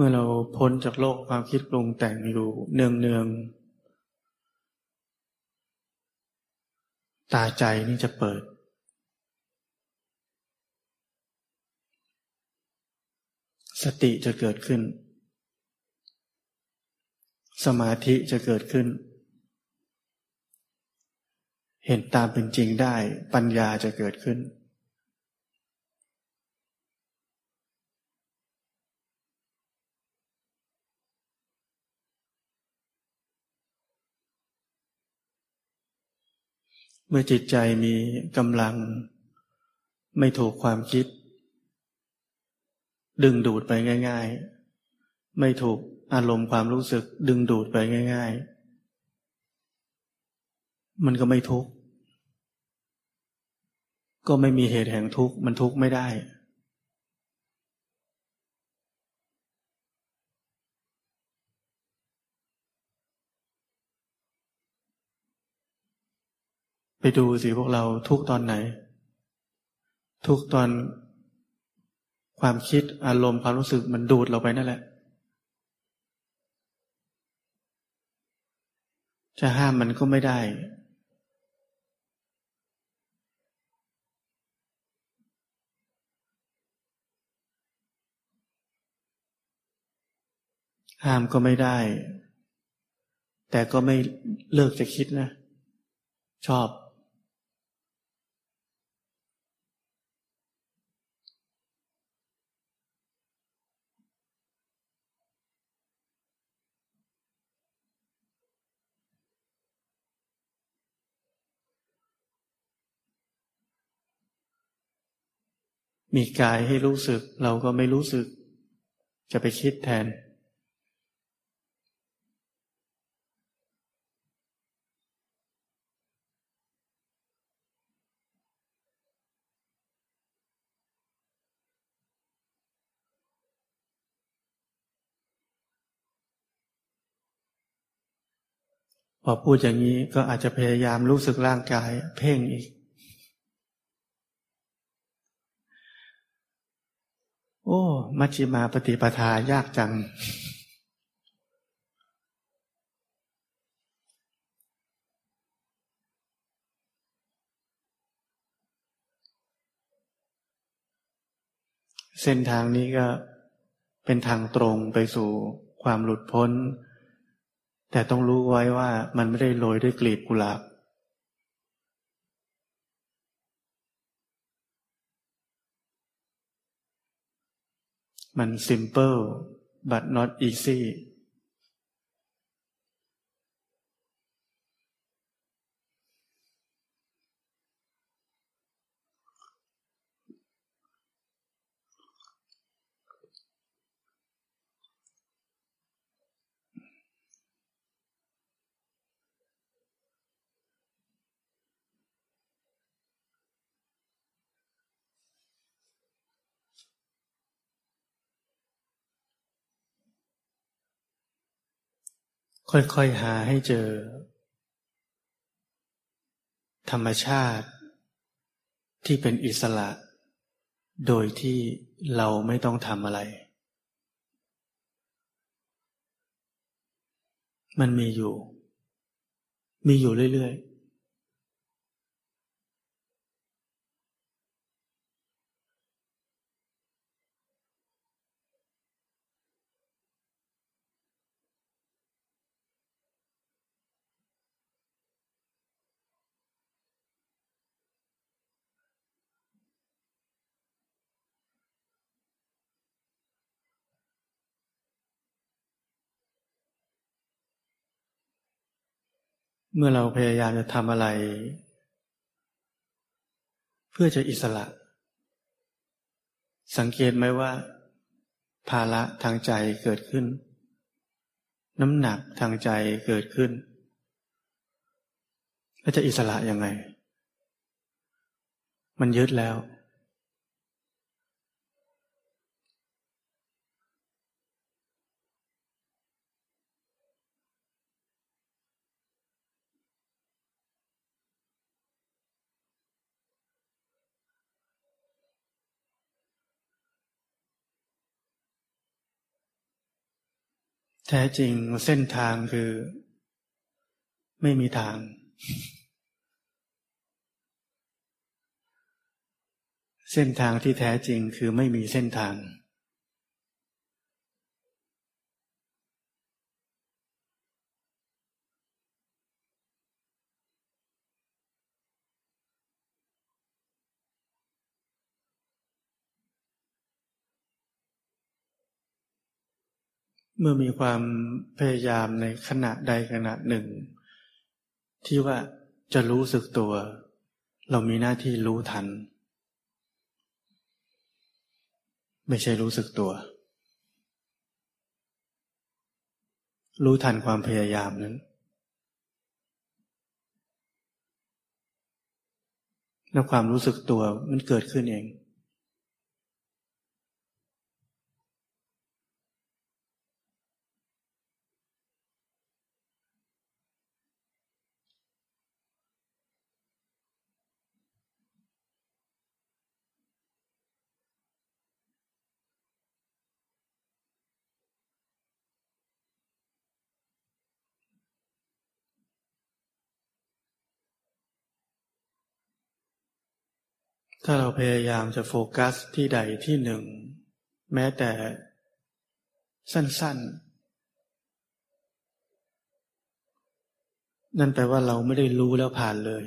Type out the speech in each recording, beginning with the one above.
เมื่อเราพ้นจากโลกความคิดปรุงแต่งอยู่เนืองเนืองตาใจนี่จะเปิด สติจะเกิดขึ้น สมาธิจะเกิดขึ้น เห็นตามเป็นจริงได้ปัญญาจะเกิดขึ้น เมื่อจิตใจมีกำลัง ไม่ถูกความคิด ดึงดูดไปง่าย ๆ ไม่ถูกอารมณ์ความรู้สึก ดึงดูดไปง่าย ๆ มันก็ไม่ทุกข์ก็ไม่มีเหตุแห่งทุกข์มันทุกข์ไม่ได้ ดูสิพวกเราทุกตอนไหน ทุกตอนความคิดอารมณ์ความรู้สึกมันดูดเราไปนั่นแหละ จะห้ามมันก็ไม่ได้ ห้ามก็ไม่ได้ แต่ก็ไม่เลิกจะคิดนะ ชอบ มีกายให้รู้สึก เราก็ไม่รู้สึก จะไปคิดแทน พอพูดอย่างนี้ก็อาจจะพยายามรู้สึกร่างกาย เพ่งอีก โอ้ มัชฌิมาปฏิปทายากจัง เส้นทางนี้ก็เป็นทางตรงไปสู่ความหลุดพ้น แต่ต้องรู้ไว้ว่ามันไม่ได้โรยด้วยกลีบกุหลาบ มัน simple but not easy ค่อยๆหาให้เจอ ธรรมชาติ ที่เป็นอิสระ โดยที่เราไม่ต้องทำอะไร มันมีอยู่ มีอยู่เรื่อยๆ เมื่อเราพยายามจะทำอะไร เพื่อจะอิสระ สังเกตไหมว่า ภาระทางใจเกิดขึ้น น้ำหนักทางใจเกิดขึ้น แล้วจะอิสระยังไง มันยึดแล้ว แท้จริงเส้นทางคือ ไม่มีทาง เส้นทางที่แท้จริงคือไม่มีเส้นทาง เมื่อมีความพยายามในขณะใดขณะหนึ่ง ที่ว่าจะรู้สึกตัว เรามีหน้าที่รู้ทัน ไม่ใช่รู้สึกตัว รู้ทันความพยายามนั้น แล้วความรู้สึกตัวมันเกิดขึ้นเอง ถ้าเราพยายามจะโฟกัสที่ใดที่หนึ่ง แม้แต่สั้น ๆ นั่นแปลว่าเราไม่ได้รู้แล้วผ่านเลย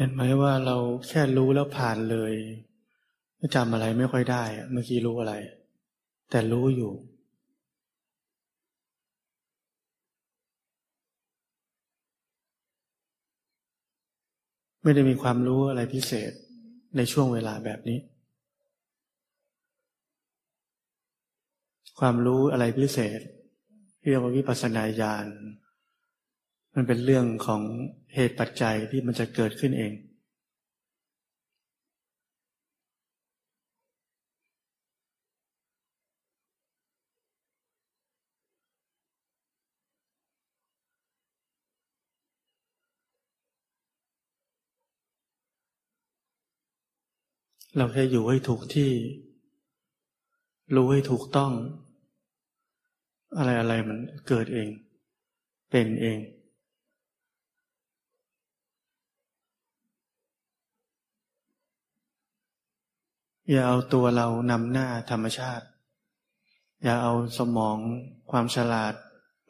เห็นไหมว่าเราแค่รู้แล้วผ่านเลยจำอะไรไม่ค่อยได้เมื่อกี้รู้อะไร แต่รู้อยู่ไม่ได้มีความรู้อะไรพิเศษในช่วงเวลาแบบนี้ ความรู้อะไรพิเศษเรียกว่าวิปัสสนาญาณ มันเป็นเรื่องของเหตุปัจจัยที่มันจะเกิดขึ้นเอง เราแค่อยู่ให้ถูกที่ รู้ให้ถูกต้อง อะไรอะไรมันเกิดเอง เป็นเอง อย่าเอาตัวเรานำหน้าธรรมชาติ อย่าเอาสมองความฉลาด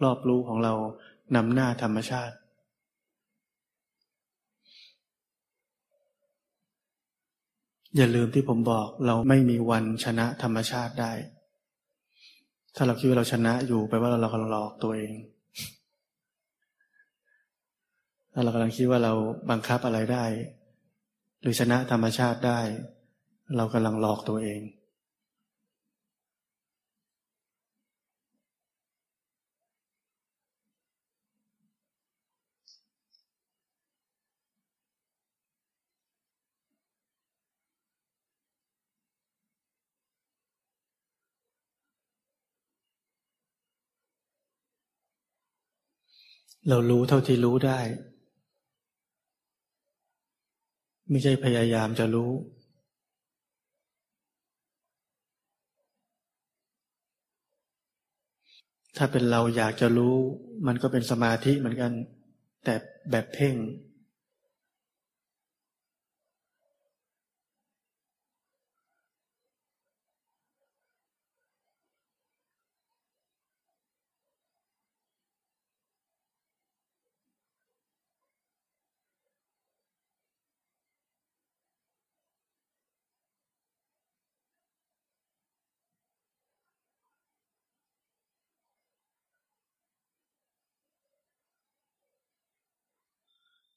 รอบรู้ของเรานำหน้าธรรมชาติ อย่าลืมที่ผมบอกเราไม่มีวันชนะธรรมชาติได้ ถ้าเราคิดว่าเราชนะอยู่แปลว่าเรากำลังหลอกตัวเองถ้าเรากำลังคิดว่าเราบังคับอะไรได้ หรือชนะธรรมชาติได้ เรากำลังหลอกตัวเอง เรารู้เท่าที่รู้ได้ ไม่ใช่พยายามจะรู้ ถ้าเป็นเราอยากจะรู้ มันก็เป็นสมาธิเหมือนกัน แต่แบบเพ่ง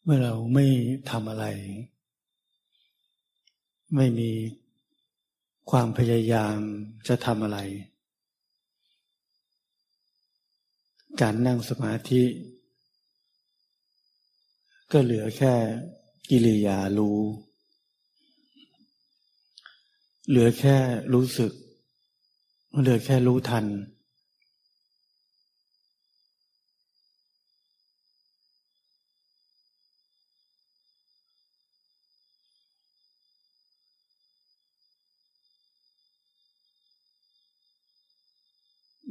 เมื่อเราไม่ทำอะไร ไม่มีความพยายามจะทำอะไร การนั่งสมาธิ ก็เหลือแค่กิริยารู้ เหลือแค่รู้สึก เหลือแค่รู้ทัน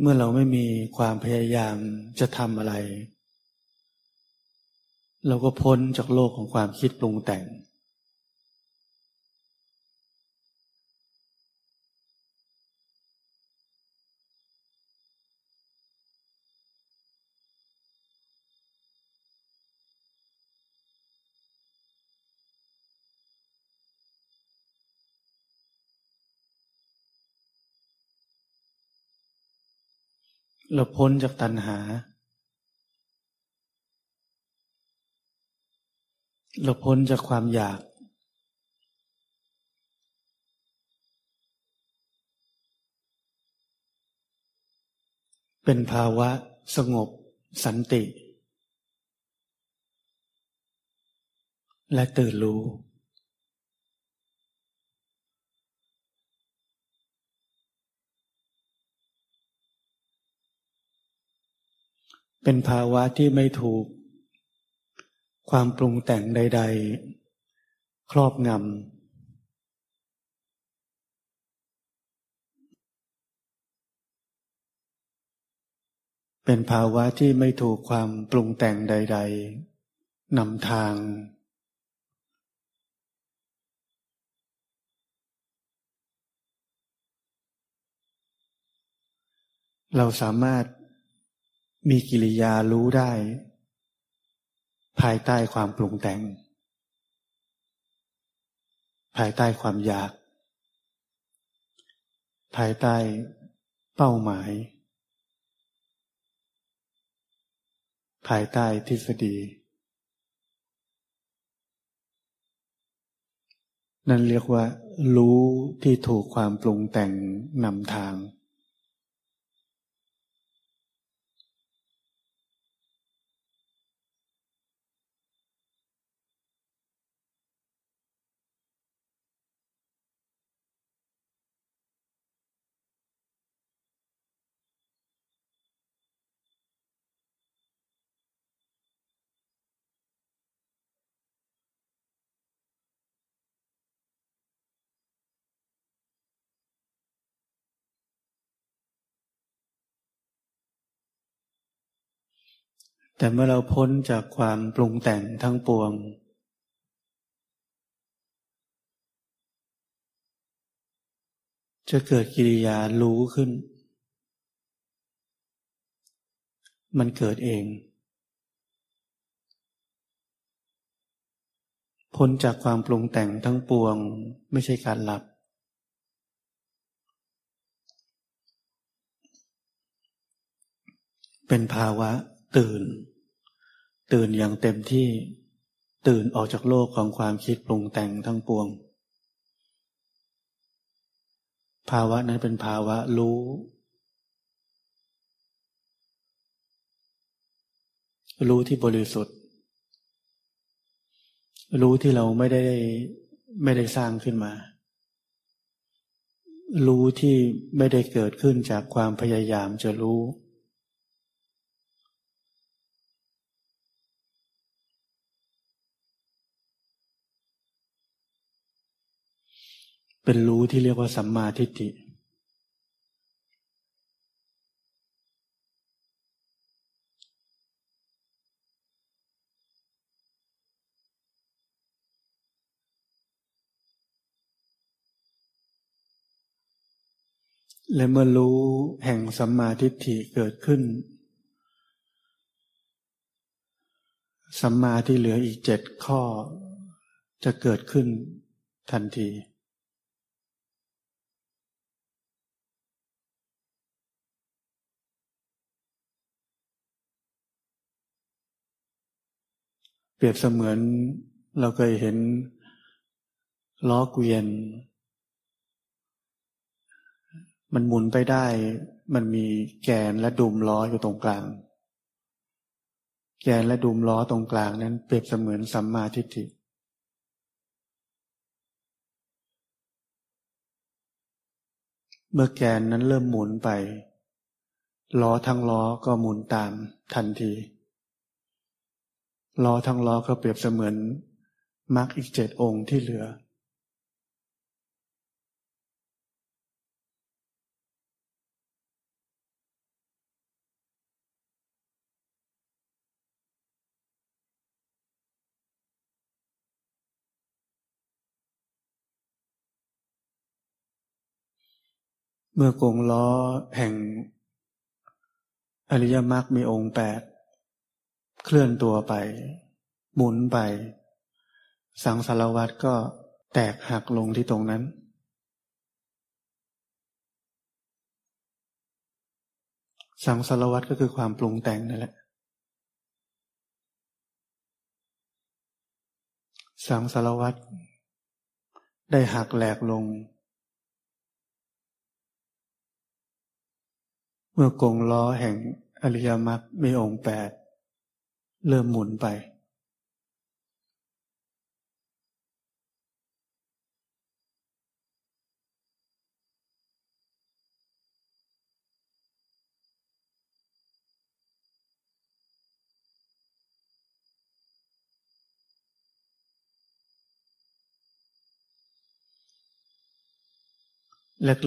เมื่อเราไม่มีความพยายามจะทำอะไร เราก็พ้นจากโลกของความคิดปรุงแต่ง เราพ้นจากตัณหา เราพ้นจากความอยาก เป็นภาวะสงบสันติ และตื่นรู้ เป็นภาวะที่ไม่ถูก ความปรุงแต่งใด ๆ ครอบงำ เป็นภาวะที่ไม่ถูกความปรุงแต่งใด ๆนำทาง เราสามารถ มีกิริยารู้ได้ ภายใต้ความปรุงแต่ง ภายใต้ความอยาก ภายใต้เป้าหมาย ภายใต้ทฤษฎี นั่นเรียกว่า รู้ที่ถูกความปรุงแต่งนำทาง แต่เมื่อเราพ้นจากความปรุงแต่งทั้งปวง จะเกิดกิริยารู้ขึ้น มันเกิดเอง พ้นจากความปรุงแต่งทั้งปวงไม่ใช่การหลับ เป็นภาวะ ตื่น ตื่นอย่างเต็มที่ ตื่นออกจากโลกของความคิดปรุงแต่งทั้งปวง ภาวะนั้นเป็นภาวะรู้ รู้ที่บริสุทธิ์ รู้ที่เราไม่ได้ไม่ได้สร้างขึ้นมา รู้ที่ไม่ได้เกิดขึ้นจากความพยายามจะรู้ เป็นรู้ที่เรียกว่าสัมมาทิฏฐิ และเมื่อรู้แห่งสัมมาทิฏฐิเกิดขึ้น สัมมาที่เหลืออีกเจ็ดข้อจะเกิดขึ้นทันทีป รียบเสมือนเราเคยเห็นล้อเกวียน มันหมุนไปได้ มันมีแกนและดุมล้ออยู่ตรงกลาง แกนและดุมล้อตรงกลางนั้น เปรียบเสมือนสัมมาทิฏฐิเมื่อแกนนั้นเริ่มหมุนไป ล้อทั้งล้อก็หมุนตามทันที ล้อทั้งล้อก็เปรียบเสมือนมรรคอีกเจ็ดองค์ที่เหลือ เมื่อกงล้อแห่งอริยมรรคมีองค์แปด เคลื่อนตัวไป หมุนไป สังสารวัตรก็แตกหักลงที่ตรงนั้น สังสารวัตรก็คือความปรุงแต่งนั่นแหละ สังสารวัตรได้หักแหลกลง เมื่อกงล้อแห่งอริยมรรคมีองค์แปด เริ่มหมุนไป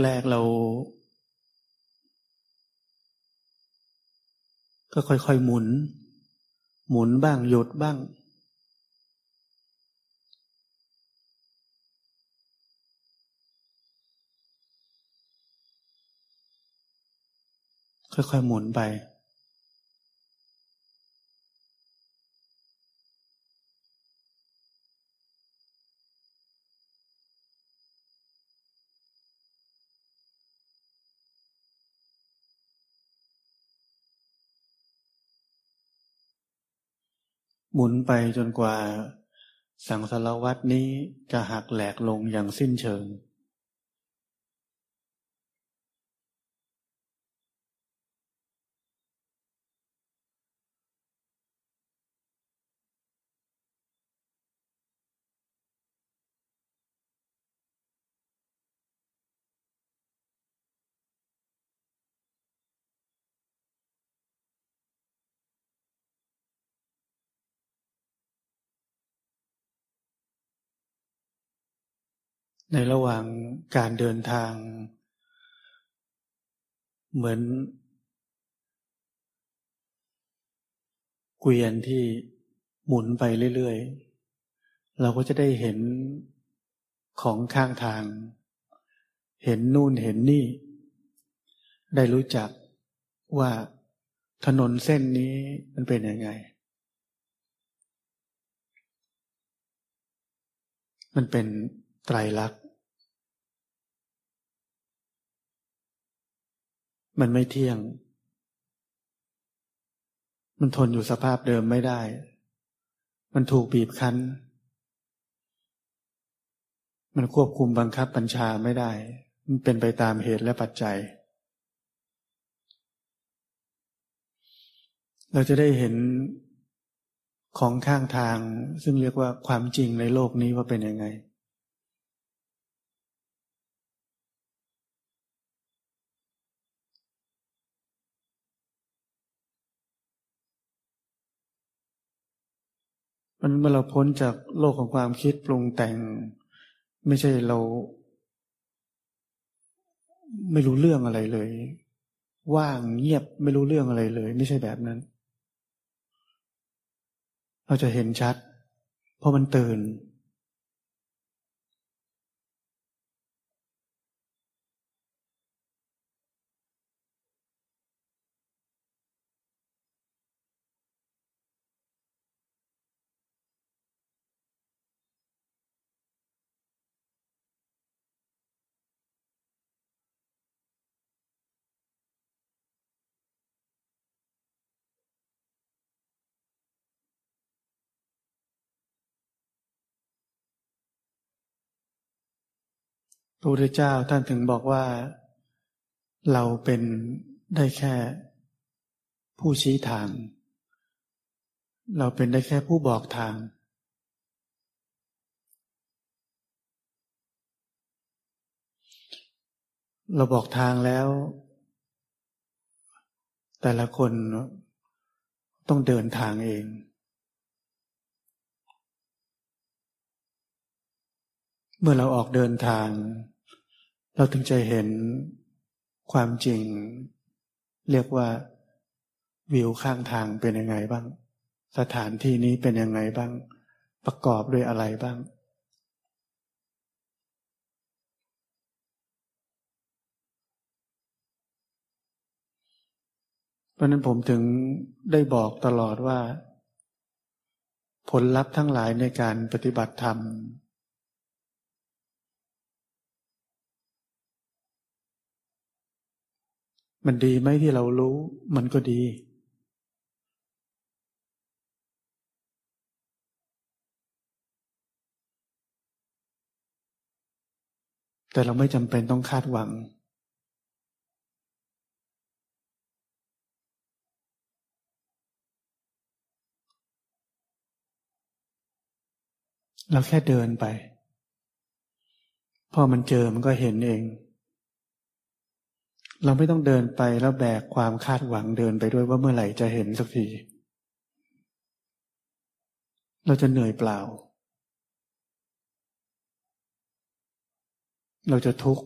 แรก ๆ เราก็ค่อย ๆ หมุน หมุนบ้างหยุดบ้าง ค่อยๆหมุนไป หมุนไปจนกว่าสังสารวัตนี้จะหักแหลกลงอย่างสิ้นเชิง ในระหว่างการเดินทาง เหมือนเกวียนที่หมุนไปเรื่อยๆ เราก็จะได้เห็นของข้างทาง เห็นนู่นเห็นนี่ ได้รู้จักว่าถนนเส้นนี้มันเป็นยังไง มันเป็น ไตรลักษณ์มันไม่เที่ยง มันทนอยู่สภาพเดิมไม่ได้ มันถูกบีบคั้น มันควบคุมบังคับบัญชาไม่ได้ มันเป็นไปตามเหตุและปัจจัย เราจะได้เห็นของข้างทางซึ่งเรียกว่าความจริงในโลกนี้ว่าเป็นยังไง มันเมื่อเราพ้นจากโลกของความคิดปรุงแต่ง ไม่ใช่เรา ไม่รู้เรื่องอะไรเลย ว่างเงียบไม่รู้เรื่องอะไรเลย ไม่ใช่แบบนั้น เราจะเห็นชัด เพราะมันตื่น ระพุทธเจ้าท่านถึงบอกว่าเราเป็นได้แค่ผู้ชี้ทาง เราเป็นได้แค่ผู้บอกทาง เราบอกทางแล้ว แต่ละคนต้องเดินทางเองเมื่อเราออกเดินทาง เราถึงจะเห็นความจริง เรียกว่าวิวข้างทางเป็นยังไงบ้าง สถานที่นี้เป็นยังไงบ้าง ประกอบด้วยอะไรบ้าง เพราะนั้นผมถึงได้บอกตลอดว่า ผลลัพธ์ทั้งหลายในการปฏิบัติธรรม มันดีไหมที่เรารู้ มันก็ดี แต่เราไม่จำเป็นต้องคาดหวัง เราแค่เดินไป พอมันเจอมันก็เห็นเอง เราไม่ต้องเดินไปแล้วแบกความคาดหวังเดินไปด้วยว่าเมื่อไหร่จะเห็นสักที เราจะเหนื่อยเปล่า เราจะทุกข์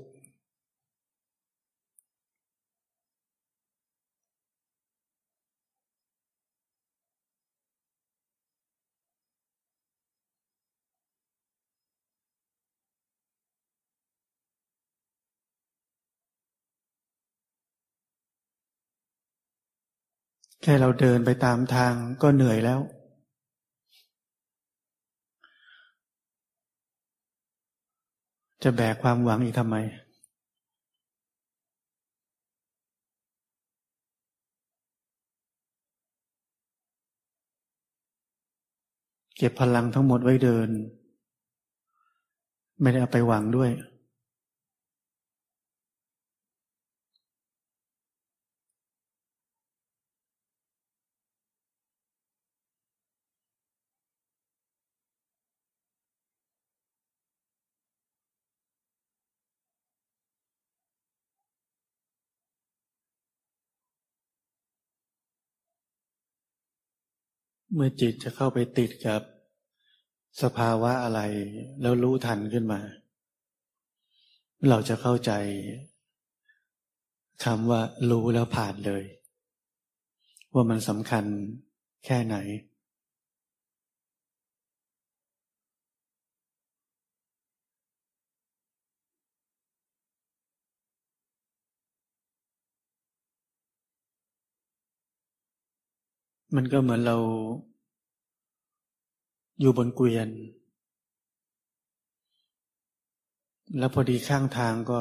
แค่เราเดินไปตามทางก็เหนื่อยแล้ว จะแบกความหวังอีกทำไม เก็บพลังทั้งหมดไว้เดิน ไม่ได้เอาไปหวังด้วย เมื่อจิตจะเข้าไปติดกับ สภาวะอะไร แล้วรู้ทันขึ้นมา เราจะเข้าใจคำว่ารู้แล้วผ่านเลย ว่ามันสำคัญแค่ไหน มันก็เหมือนเรา อยู่บนเกวียน แล้วพอดีข้างทางก็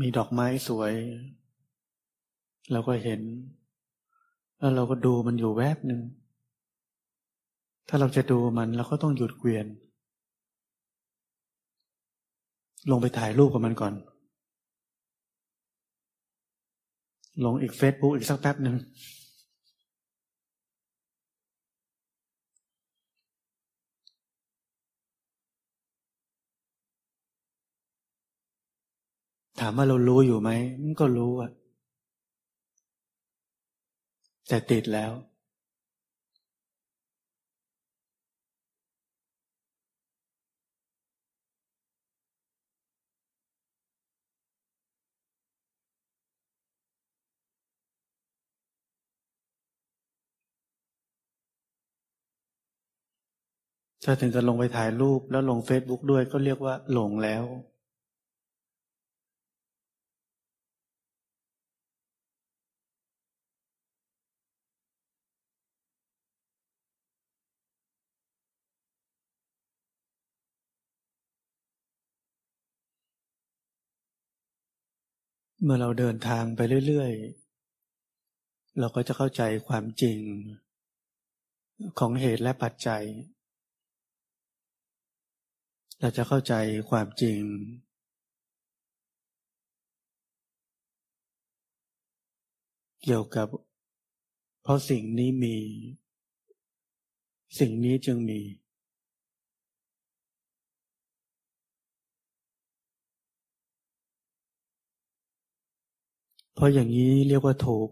มีดอกไม้สวย เราก็เห็น แล้วเราก็ดูมันอยู่แวบหนึ่ง ถ้าเราจะดูมันเราก็ต้องหยุดเกวียน ลงไปถ่ายรูปกับมันก่อน ลงอีกเฟซบุ๊กอีกสักแป๊บหนึ่ง ถามว่าเรารู้อยู่ไหมมันก็รู้อะแต่ติดแล้ว ถ้าถึงจะลงไปถ่ายรูปแล้วลงเฟซบุ๊กด้วยก็เรียกว่าหลงแล้ว เมื่อเราเดินทางไปเรื่อยๆ เราก็จะเข้าใจความจริง ของเหตุและปัจจัย เราจะเข้าใจความจริง เกี่ยวกับ เพราะสิ่งนี้มี สิ่งนี้จึงมี เพราะอย่างนี้เรียกว่าถูก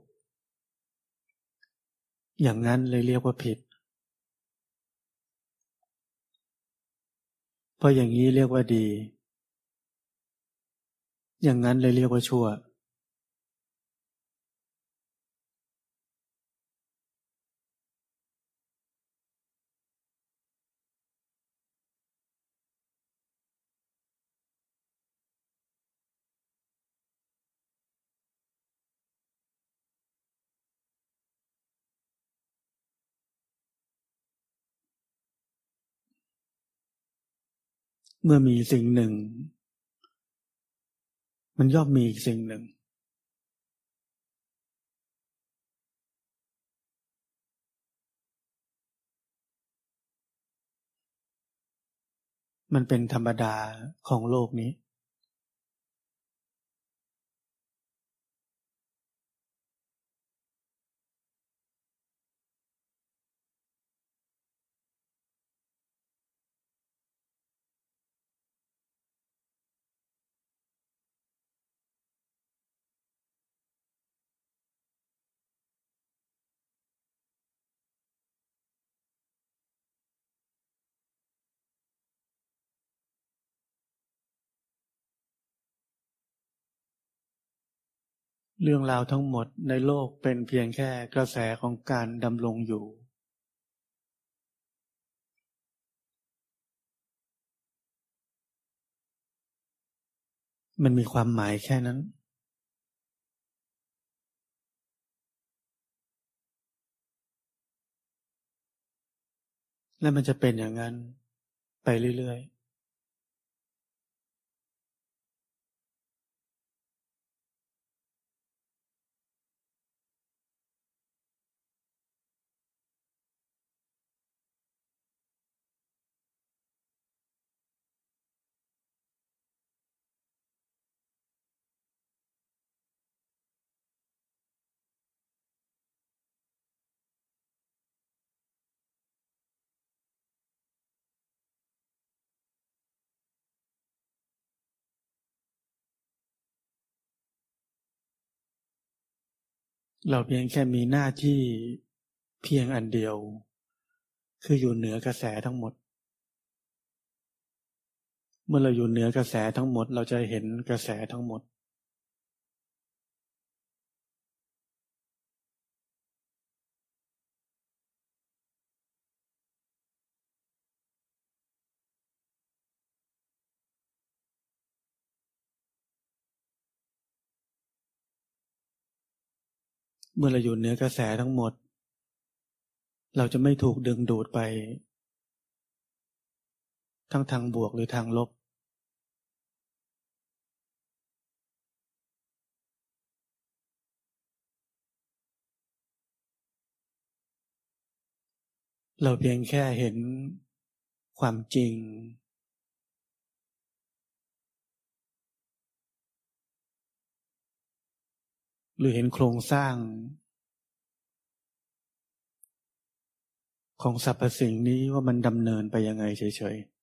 อย่างนั้นเลยเรียกว่าผิด เพราะอย่างนี้เรียกว่าดี อย่างนั้นเลยเรียกว่าชั่ว เมื่อมีสิ่งหนึ่ง มันย่อมมีอีกสิ่งหนึ่ง มันเป็นธรรมดาของโลกนี้ เรื่องราวทั้งหมดในโลกเป็นเพียงแค่กระแสของการดำรงอยู่ มันมีความหมายแค่นั้น และมันจะเป็นอย่างนั้นไปเรื่อยๆ เราเพียงแค่มีหน้าที่เพียงอันเดียว คืออยู่เหนือกระแสทั้งหมด เมื่อเราอยู่เหนือกระแสทั้งหมด เราจะเห็นกระแสทั้งหมด เมื่อเราอยู่เหนือกระแสทั้งหมด เราจะไม่ถูกดึงดูดไป ทั้งทางบวกหรือทางลบ เราเพียงแค่เห็นความจริง รือเห็นโครงสร้าง ของสรรพสิ่งนี้ว่ามันดำเนินไปยังไงเฉยๆ